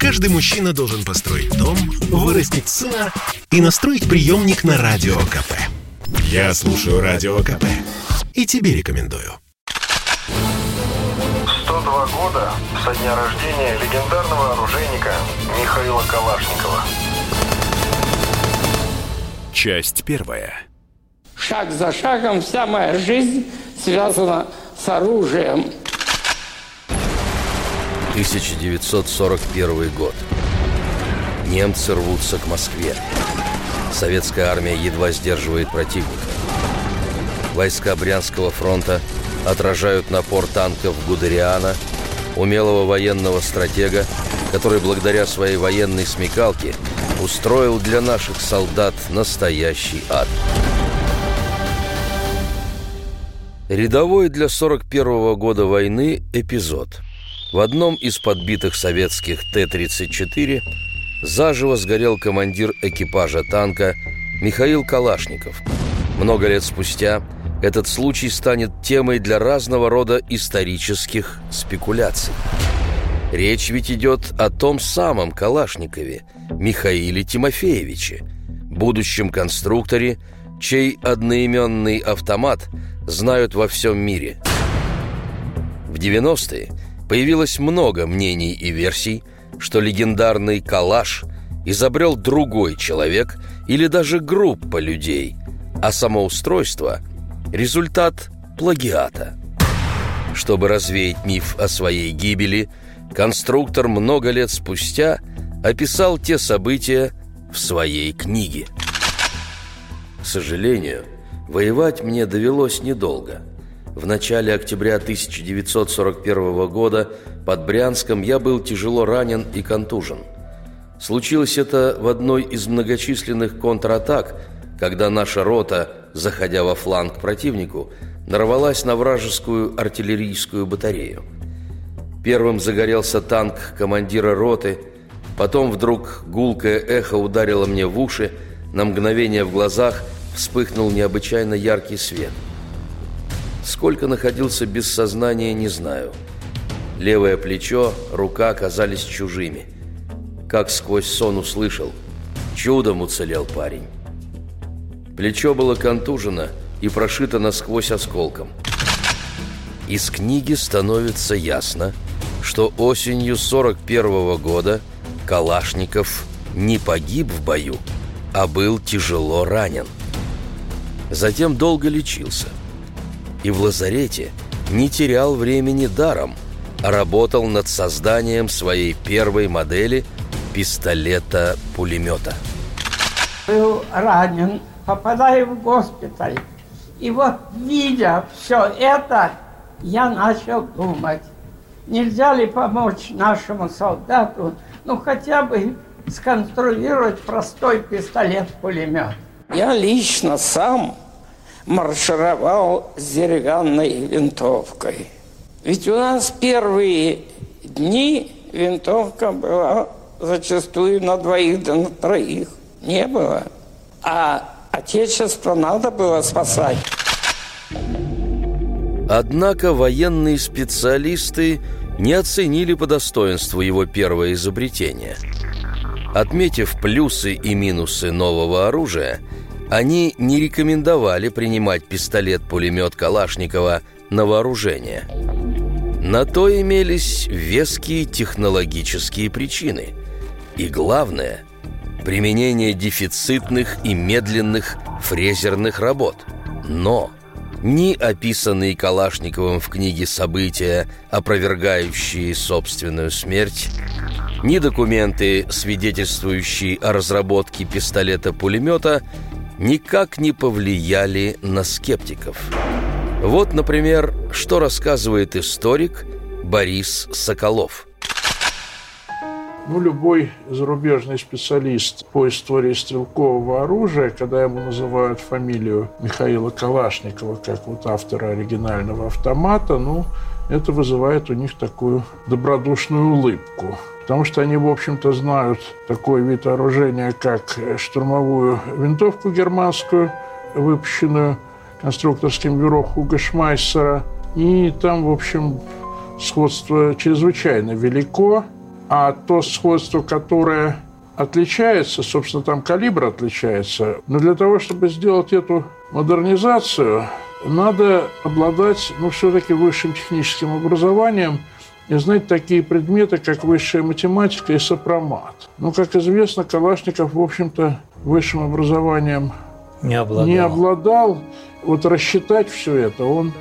Каждый мужчина должен построить дом, вырастить сына и настроить приемник на Радио КП. Я слушаю Радио КП и тебе рекомендую. 102 года со дня рождения легендарного оружейника Михаила Калашникова. Часть первая. Шаг за шагом вся моя жизнь связана с оружием. 1941 год. Немцы рвутся к Москве. Советская армия едва сдерживает противника. Войска Брянского фронта отражают напор танков Гудериана, умелого военного стратега, который благодаря своей военной смекалке устроил для наших солдат настоящий ад. Рядовой для 41 -го года войны эпизод. В одном из подбитых советских Т-34 заживо сгорел командир экипажа танка Михаил Калашников. Много лет спустя этот случай станет темой для разного рода исторических спекуляций. Речь ведь идет о том самом Калашникове, Михаиле Тимофеевиче, будущем конструкторе, чей одноименный автомат – знают во всем мире. В 90-е появилось много мнений и версий, что легендарный «Калаш» изобрел другой человек или даже группа людей, а само устройство – результат плагиата. Чтобы развеять миф о своей гибели, конструктор много лет спустя описал те события в своей книге. К сожалению, Воевать мне довелось недолго. В начале октября 1941 года под Брянском я был тяжело ранен и контужен. Случилось это в одной из многочисленных контратак, когда наша рота, заходя во фланг противнику, нарвалась на вражескую артиллерийскую батарею. Первым загорелся танк командира роты, потом вдруг гулкое эхо ударило мне в уши, на мгновение в глазах – вспыхнул необычайно яркий свет. Сколько находился без сознания, не знаю. Левое плечо, рука оказались чужими. Как сквозь сон услышал. Чудом уцелел парень. Плечо было контужено и прошито насквозь осколком. Из книги становится ясно, что осенью 41 -го года Калашников не погиб в бою, а был тяжело ранен. Затем долго лечился. И в лазарете не терял времени даром, а работал над созданием своей первой модели пистолета-пулемета. Был ранен, попадаю в госпиталь. И вот, видя все это, я начал думать, нельзя ли помочь нашему солдату, ну, хотя бы сконструировать простой пистолет-пулемет. Я лично сам маршировал с деревянной винтовкой. Ведь у нас первые дни винтовка была зачастую на двоих да на троих. Не было. А Отечество надо было спасать. Однако военные специалисты не оценили по достоинству его первое изобретение. Отметив плюсы и минусы нового оружия, они не рекомендовали принимать пистолет-пулемет Калашникова на вооружение. На то имелись веские технологические причины. И главное – применение дефицитных и медленных фрезерных работ. Но ни описанные Калашниковым в книге события, опровергающие собственную смерть, ни документы, свидетельствующие о разработке пистолета-пулемета – никак не повлияли на скептиков. Вот, например, что рассказывает историк Борис Соколов. Ну, любой зарубежный специалист по истории стрелкового оружия, когда ему называют фамилию Михаила Калашникова, как вот автора оригинального автомата, ну, это вызывает у них такую добродушную улыбку. Потому что они, в общем-то, знают такой вид вооружения, как штурмовую винтовку германскую, выпущенную конструкторским бюро Хуга Шмайсера. И там, в общем, сходство чрезвычайно велико. А то сходство, которое отличается, собственно, там калибр отличается. Но для того, чтобы сделать эту модернизацию, надо обладать, ну, все-таки высшим техническим образованием и знать такие предметы, как высшая математика и сопромат. Ну, как известно, Калашников, в общем-то, высшим образованием не обладал. не обладал. Вот рассчитать все это он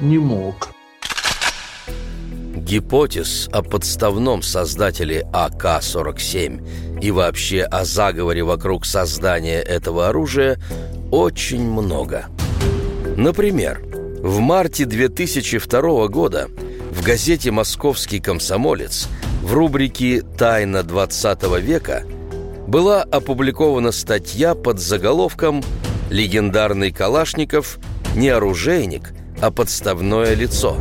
не мог. Гипотез о подставном создателе АК-47 и вообще о заговоре вокруг создания этого оружия очень много. Например, в марте 2002 года в газете «Московский комсомолец» в рубрике «Тайна 20 века» была опубликована статья под заголовком «Легендарный Калашников не оружейник, а подставное лицо».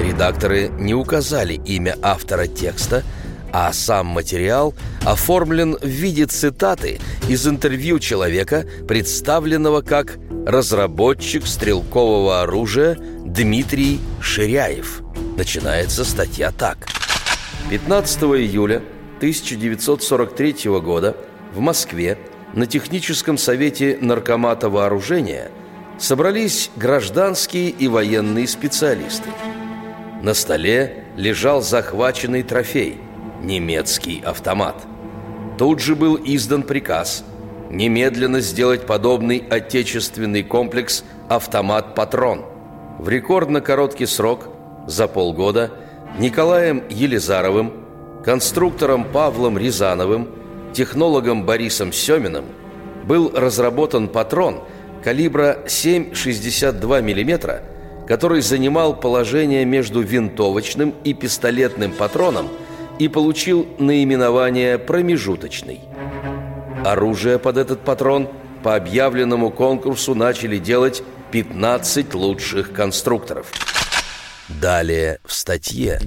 Редакторы не указали имя автора текста, а сам материал оформлен в виде цитаты из интервью человека, представленного как разработчик стрелкового оружия Дмитрий Ширяев. Начинается статья так. 15 июля 1943 года в Москве на техническом совете Наркомата вооружения собрались гражданские и военные специалисты. На столе лежал захваченный трофей – немецкий автомат. Тут же был издан приказ немедленно сделать подобный отечественный комплекс «Автомат-патрон». В рекордно короткий срок, за полгода, Николаем Елизаровым, конструктором Павлом Рязановым, технологом Борисом Семиным был разработан патрон калибра 7,62 мм, который занимал положение между винтовочным и пистолетным патроном и получил наименование «промежуточный». Оружие под этот патрон по объявленному конкурсу начали делать 15 лучших конструкторов. Далее в статье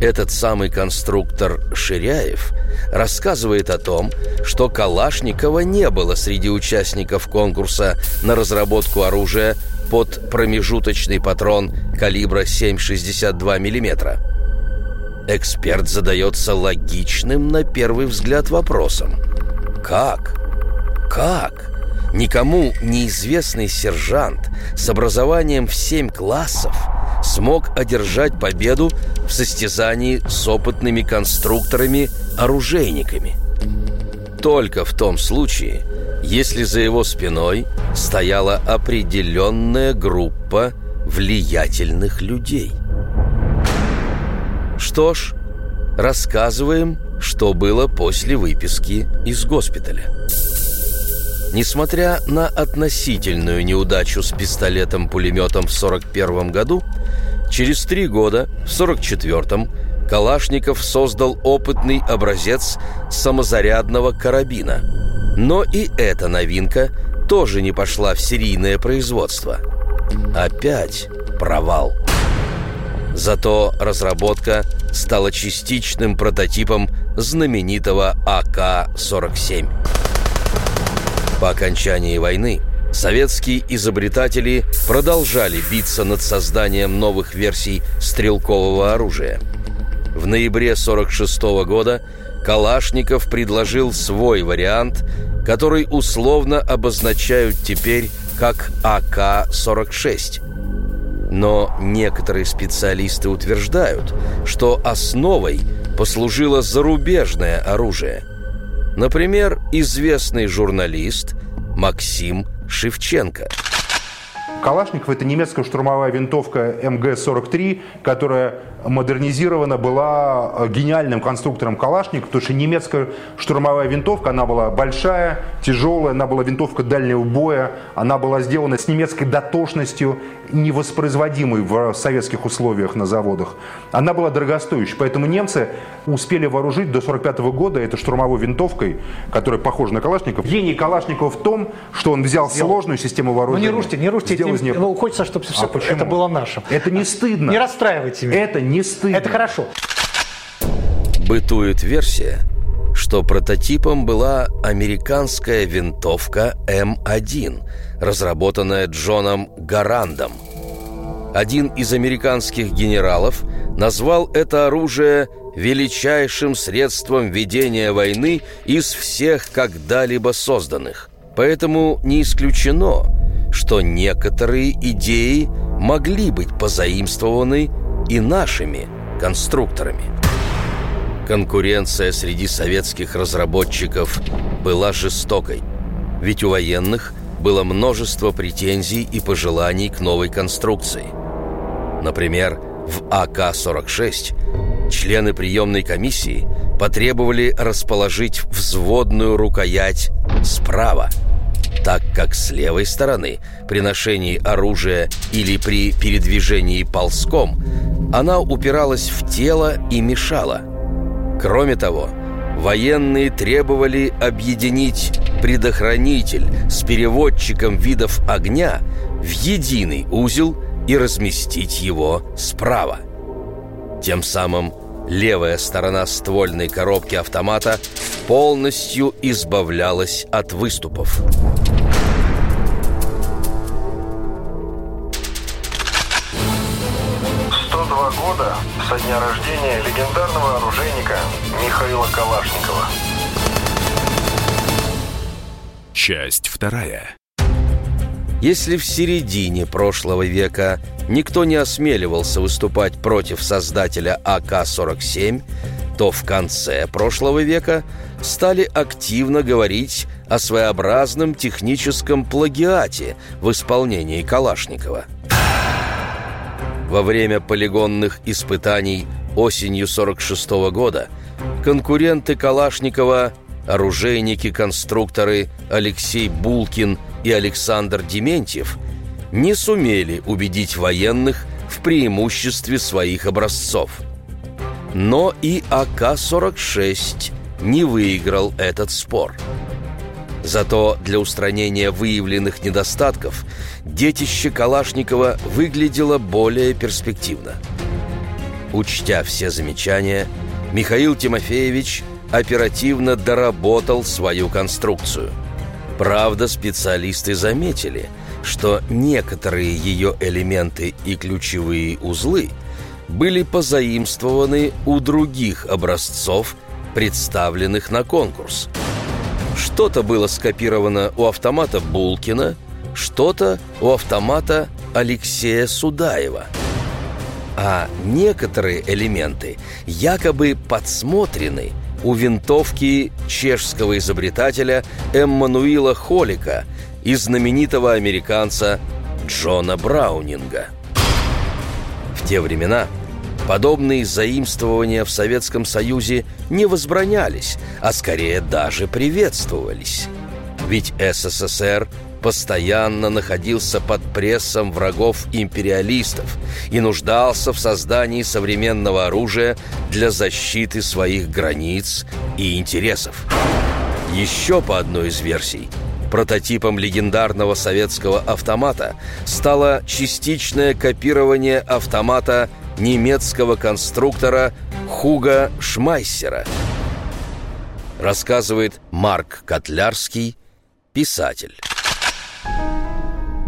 этот самый конструктор Ширяев рассказывает о том, что Калашникова не было среди участников конкурса на разработку оружия под промежуточный патрон калибра 7,62 мм. Эксперт задается логичным на первый взгляд вопросом. Как? Как? Никому неизвестный сержант с образованием в 7 классов смог одержать победу в состязании с опытными конструкторами-оружейниками. Только в том случае, если за его спиной стояла определенная группа влиятельных людей. Что ж, рассказываем, что было после выписки из госпиталя. Несмотря на относительную неудачу с пистолетом-пулеметом в 1941 году, через три года, в 1944 Калашников создал опытный образец самозарядного карабина. Но и эта новинка тоже не пошла в серийное производство. Опять провал. Зато разработка стала частичным прототипом знаменитого АК-47. По окончании войны советские изобретатели продолжали биться над созданием новых версий стрелкового оружия. В ноябре 1946 года Калашников предложил свой вариант, который условно обозначают теперь как АК-46. Но некоторые специалисты утверждают, что основой послужило зарубежное оружие. Например, известный журналист Максим Шевченко – Калашников – это немецкая штурмовая винтовка МГ-43, которая модернизирована была э, гениальным конструктором Калашников, потому что немецкая штурмовая винтовка, она была большая, тяжелая, она была винтовка дальнего боя, она была сделана с немецкой дотошностью, невоспроизводимой в советских условиях на заводах. Она была дорогостоящей, поэтому немцы успели вооружить до 1945 года этой штурмовой винтовкой, которая похожа на Калашников. Гений Калашникова в том, что он взял Сделал. сложную систему вооружения. Ну не рушьте, не рушьте, из нее... ну, хочется, чтобы все а это было нашим. Это не стыдно. Не расстраивайте меня. Это не стыдно. Это хорошо. Бытует версия, что прототипом была американская винтовка М1, разработанная Джоном Гарандом. Один из американских генералов назвал это оружие величайшим средством ведения войны из всех когда-либо созданных. Поэтому не исключено, что некоторые идеи могли быть позаимствованы и нашими конструкторами. Конкуренция среди советских разработчиков была жестокой, ведь у военных было множество претензий и пожеланий к новой конструкции. Например, в АК-46 члены приемной комиссии потребовали расположить взводную рукоять справа, так как с левой стороны при ношении оружия или при передвижении ползком она упиралась в тело и мешала. Кроме того, военные требовали объединить предохранитель с переводчиком видов огня в единый узел и разместить его справа. Тем самым левая сторона ствольной коробки автомата полностью избавлялась от выступов. 102 года со дня рождения легендарного оружейника Михаила Калашникова. Часть вторая. Если в середине прошлого века никто не осмеливался выступать против создателя АК-47, то в конце прошлого века стали активно говорить о своеобразном техническом плагиате в исполнении Калашникова. Во время полигонных испытаний осенью 46 года конкуренты Калашникова, оружейники-конструкторы Алексей Булкин и Александр Дементьев не сумели убедить военных в преимуществе своих образцов. Но и АК-46 не выиграл этот спор. Зато для устранения выявленных недостатков детище Калашникова выглядело более перспективно. Учтя все замечания, Михаил Тимофеевич оперативно доработал свою конструкцию – Правда, специалисты заметили, что некоторые ее элементы и ключевые узлы были позаимствованы у других образцов, представленных на конкурс. Что-то было скопировано у автомата Булкина, что-то у автомата Алексея Судаева. А некоторые элементы якобы подсмотрены – у винтовки чешского изобретателя Эммануила Холика и знаменитого американца Джона Браунинга. В те времена подобные заимствования в Советском Союзе не возбранялись, а скорее даже приветствовались. Ведь СССР постоянно находился под прессом врагов империалистов и нуждался в создании современного оружия для защиты своих границ и интересов. Еще по одной из версий, прототипом легендарного советского автомата стало частичное копирование автомата немецкого конструктора Хуга Шмайсера. Рассказывает Марк Котлярский, писатель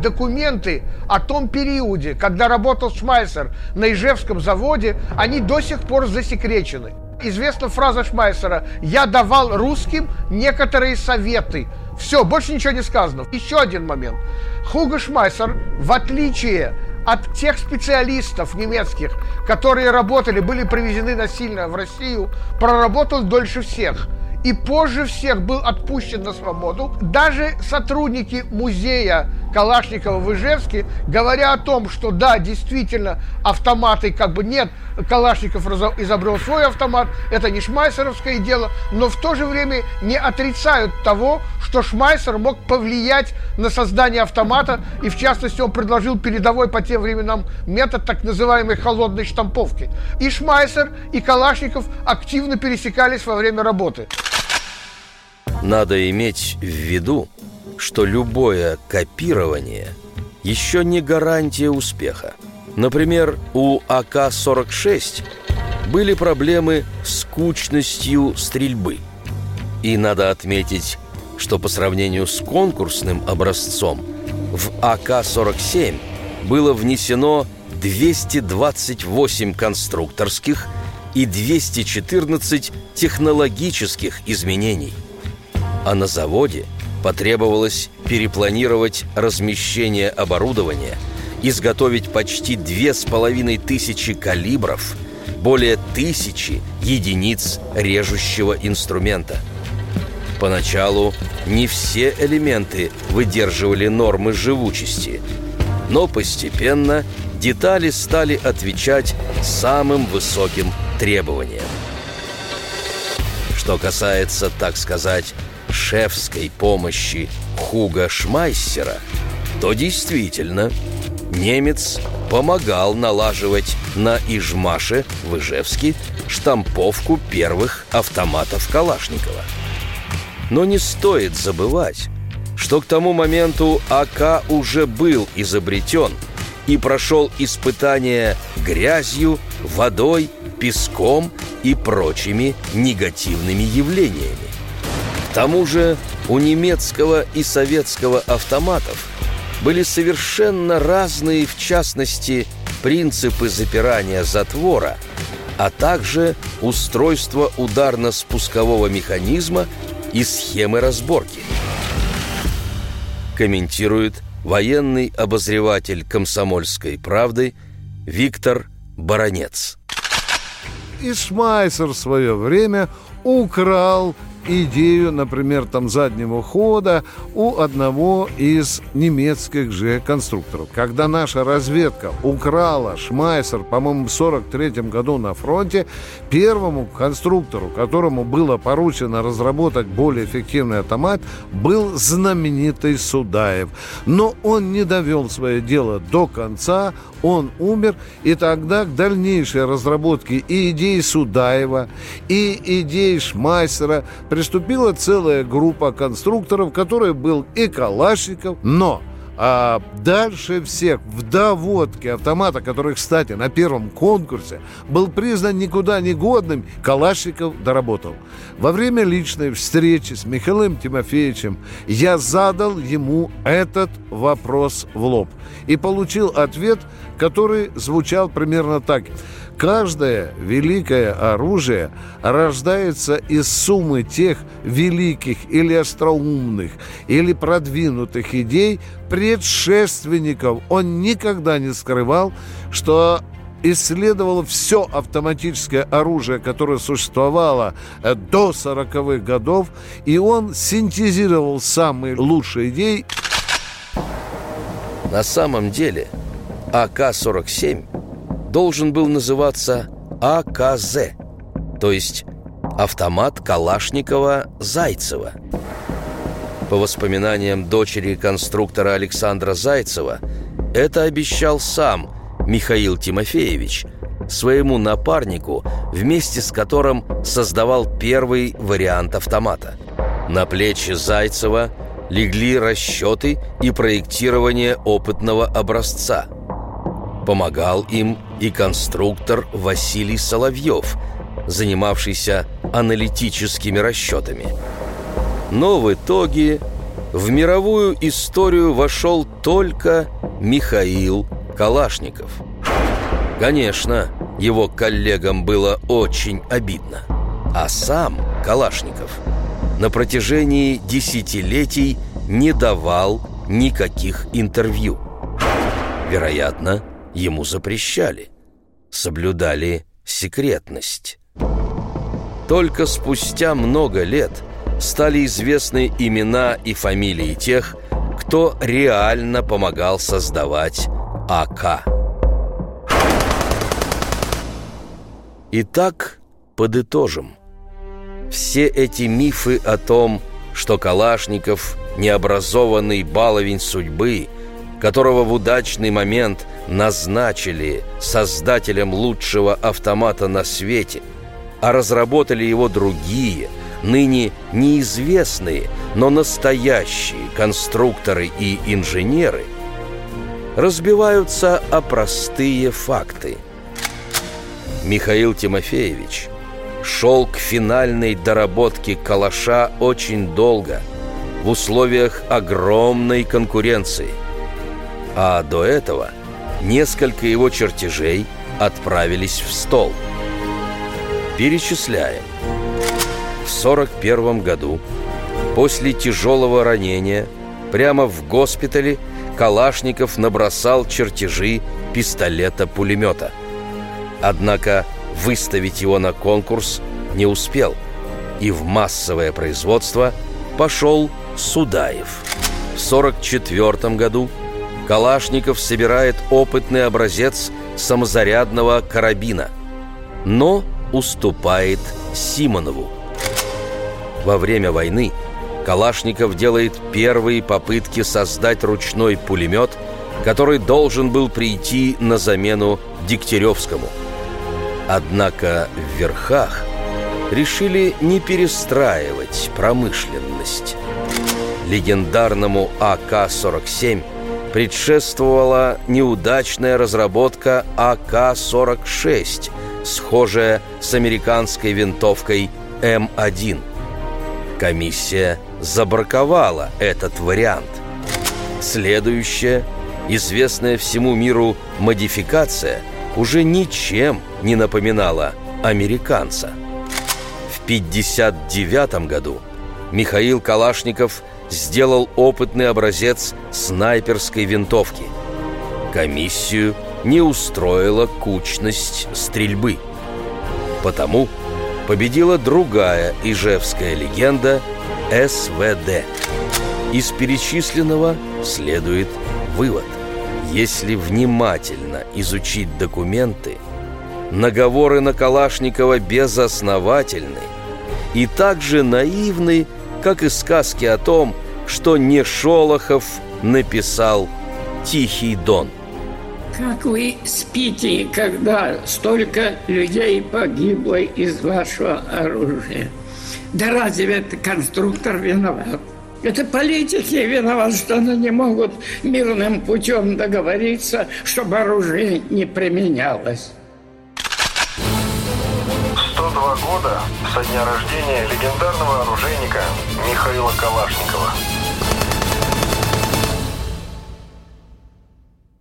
документы о том периоде, когда работал Шмайсер на Ижевском заводе, они до сих пор засекречены. Известна фраза Шмайсера «Я давал русским некоторые советы». Все, больше ничего не сказано. Еще один момент. Хуго Шмайсер, в отличие от тех специалистов немецких, которые работали, были привезены насильно в Россию, проработал дольше всех – и позже всех был отпущен на свободу. Даже сотрудники музея Калашникова в Ижевске, говоря о том, что да, действительно, автоматы как бы нет, Калашников изобрел свой автомат, это не шмайсеровское дело, но в то же время не отрицают того, что Шмайсер мог повлиять на создание автомата, и в частности он предложил передовой по тем временам метод так называемой холодной штамповки. И Шмайсер, и Калашников активно пересекались во время работы. Надо иметь в виду, что любое копирование еще не гарантия успеха. Например, у АК-46 были проблемы с кучностью стрельбы. И надо отметить, что по сравнению с конкурсным образцом в АК-47 было внесено 228 конструкторских и 214 технологических изменений. А на заводе потребовалось перепланировать размещение оборудования, изготовить почти две с половиной тысячи калибров, более тысячи единиц режущего инструмента. Поначалу не все элементы выдерживали нормы живучести, но постепенно детали стали отвечать самым высоким требованиям. Что касается, так сказать, шефской помощи Хуга Шмайсера, то действительно немец помогал налаживать на Ижмаше в Ижевске штамповку первых автоматов Калашникова. Но не стоит забывать, что к тому моменту АК уже был изобретен и прошел испытания грязью, водой, песком и прочими негативными явлениями. К тому же у немецкого и советского автоматов были совершенно разные, в частности, принципы запирания затвора, а также устройство ударно-спускового механизма и схемы разборки. Комментирует военный обозреватель «Комсомольской правды» Виктор Баранец. Исмайсер в свое время украл идею, например, там заднего хода у одного из немецких же конструкторов. Когда наша разведка украла Шмайсер, по-моему, в 43 году на фронте, первому конструктору, которому было поручено разработать более эффективный автомат, был знаменитый Судаев. Но он не довел свое дело до конца, он умер, и тогда к дальнейшей разработке и идей Судаева, и идей Шмайсера приступила целая группа конструкторов, которой был и Калашников, но а дальше всех в доводке автомата, который, кстати, на первом конкурсе был признан никуда не годным, Калашников доработал. Во время личной встречи с Михаилом Тимофеевичем я задал ему этот вопрос в лоб и получил ответ, который звучал примерно так – Каждое великое оружие рождается из суммы тех великих или остроумных, или продвинутых идей предшественников. Он никогда не скрывал, что исследовал все автоматическое оружие, которое существовало э, до 40-х годов, и он синтезировал самые лучшие идеи. На самом деле АК-47 должен был называться АКЗ, то есть автомат Калашникова-Зайцева. По воспоминаниям дочери конструктора Александра Зайцева, это обещал сам Михаил Тимофеевич своему напарнику, вместе с которым создавал первый вариант автомата. На плечи Зайцева легли расчеты и проектирование опытного образца – Помогал им и конструктор Василий Соловьев, занимавшийся аналитическими расчетами. Но в итоге в мировую историю вошел только Михаил Калашников. Конечно, его коллегам было очень обидно. А сам Калашников на протяжении десятилетий не давал никаких интервью. Вероятно, ему запрещали, соблюдали секретность. Только спустя много лет стали известны имена и фамилии тех, кто реально помогал создавать АК. Итак, подытожим. Все эти мифы о том, что Калашников – необразованный баловень судьбы, которого в удачный момент назначили создателем лучшего автомата на свете, а разработали его другие, ныне неизвестные, но настоящие конструкторы и инженеры, разбиваются о простые факты. Михаил Тимофеевич шел к финальной доработке калаша очень долго, в условиях огромной конкуренции. А до этого – несколько его чертежей отправились в стол. Перечисляем. В 41 году, после тяжелого ранения, прямо в госпитале Калашников набросал чертежи пистолета-пулемета. Однако выставить его на конкурс не успел, и в массовое производство пошел Судаев. В 1944 году Калашников собирает опытный образец самозарядного карабина, но уступает Симонову. Во время войны Калашников делает первые попытки создать ручной пулемет, который должен был прийти на замену Дегтяревскому. Однако в верхах решили не перестраивать промышленность. Легендарному АК-47 предшествовала неудачная разработка АК-46, схожая с американской винтовкой М1. Комиссия забраковала этот вариант. Следующая, известная всему миру модификация, уже ничем не напоминала американца. В 1959 году Михаил Калашников сделал опытный образец снайперской винтовки. Комиссию не устроила кучность стрельбы. Потому победила другая ижевская легенда СВД. Из перечисленного следует вывод. Если внимательно изучить документы, наговоры на Калашникова безосновательны и также наивны, как и сказки о том, что не Шолохов написал «Тихий Дон». Как вы спите, когда столько людей погибло из вашего оружия? Да разве это конструктор виноват? Это политики виноваты, что они не могут мирным путем договориться, чтобы оружие не применялось. Года со дня рождения легендарного оружейника Михаила Калашникова.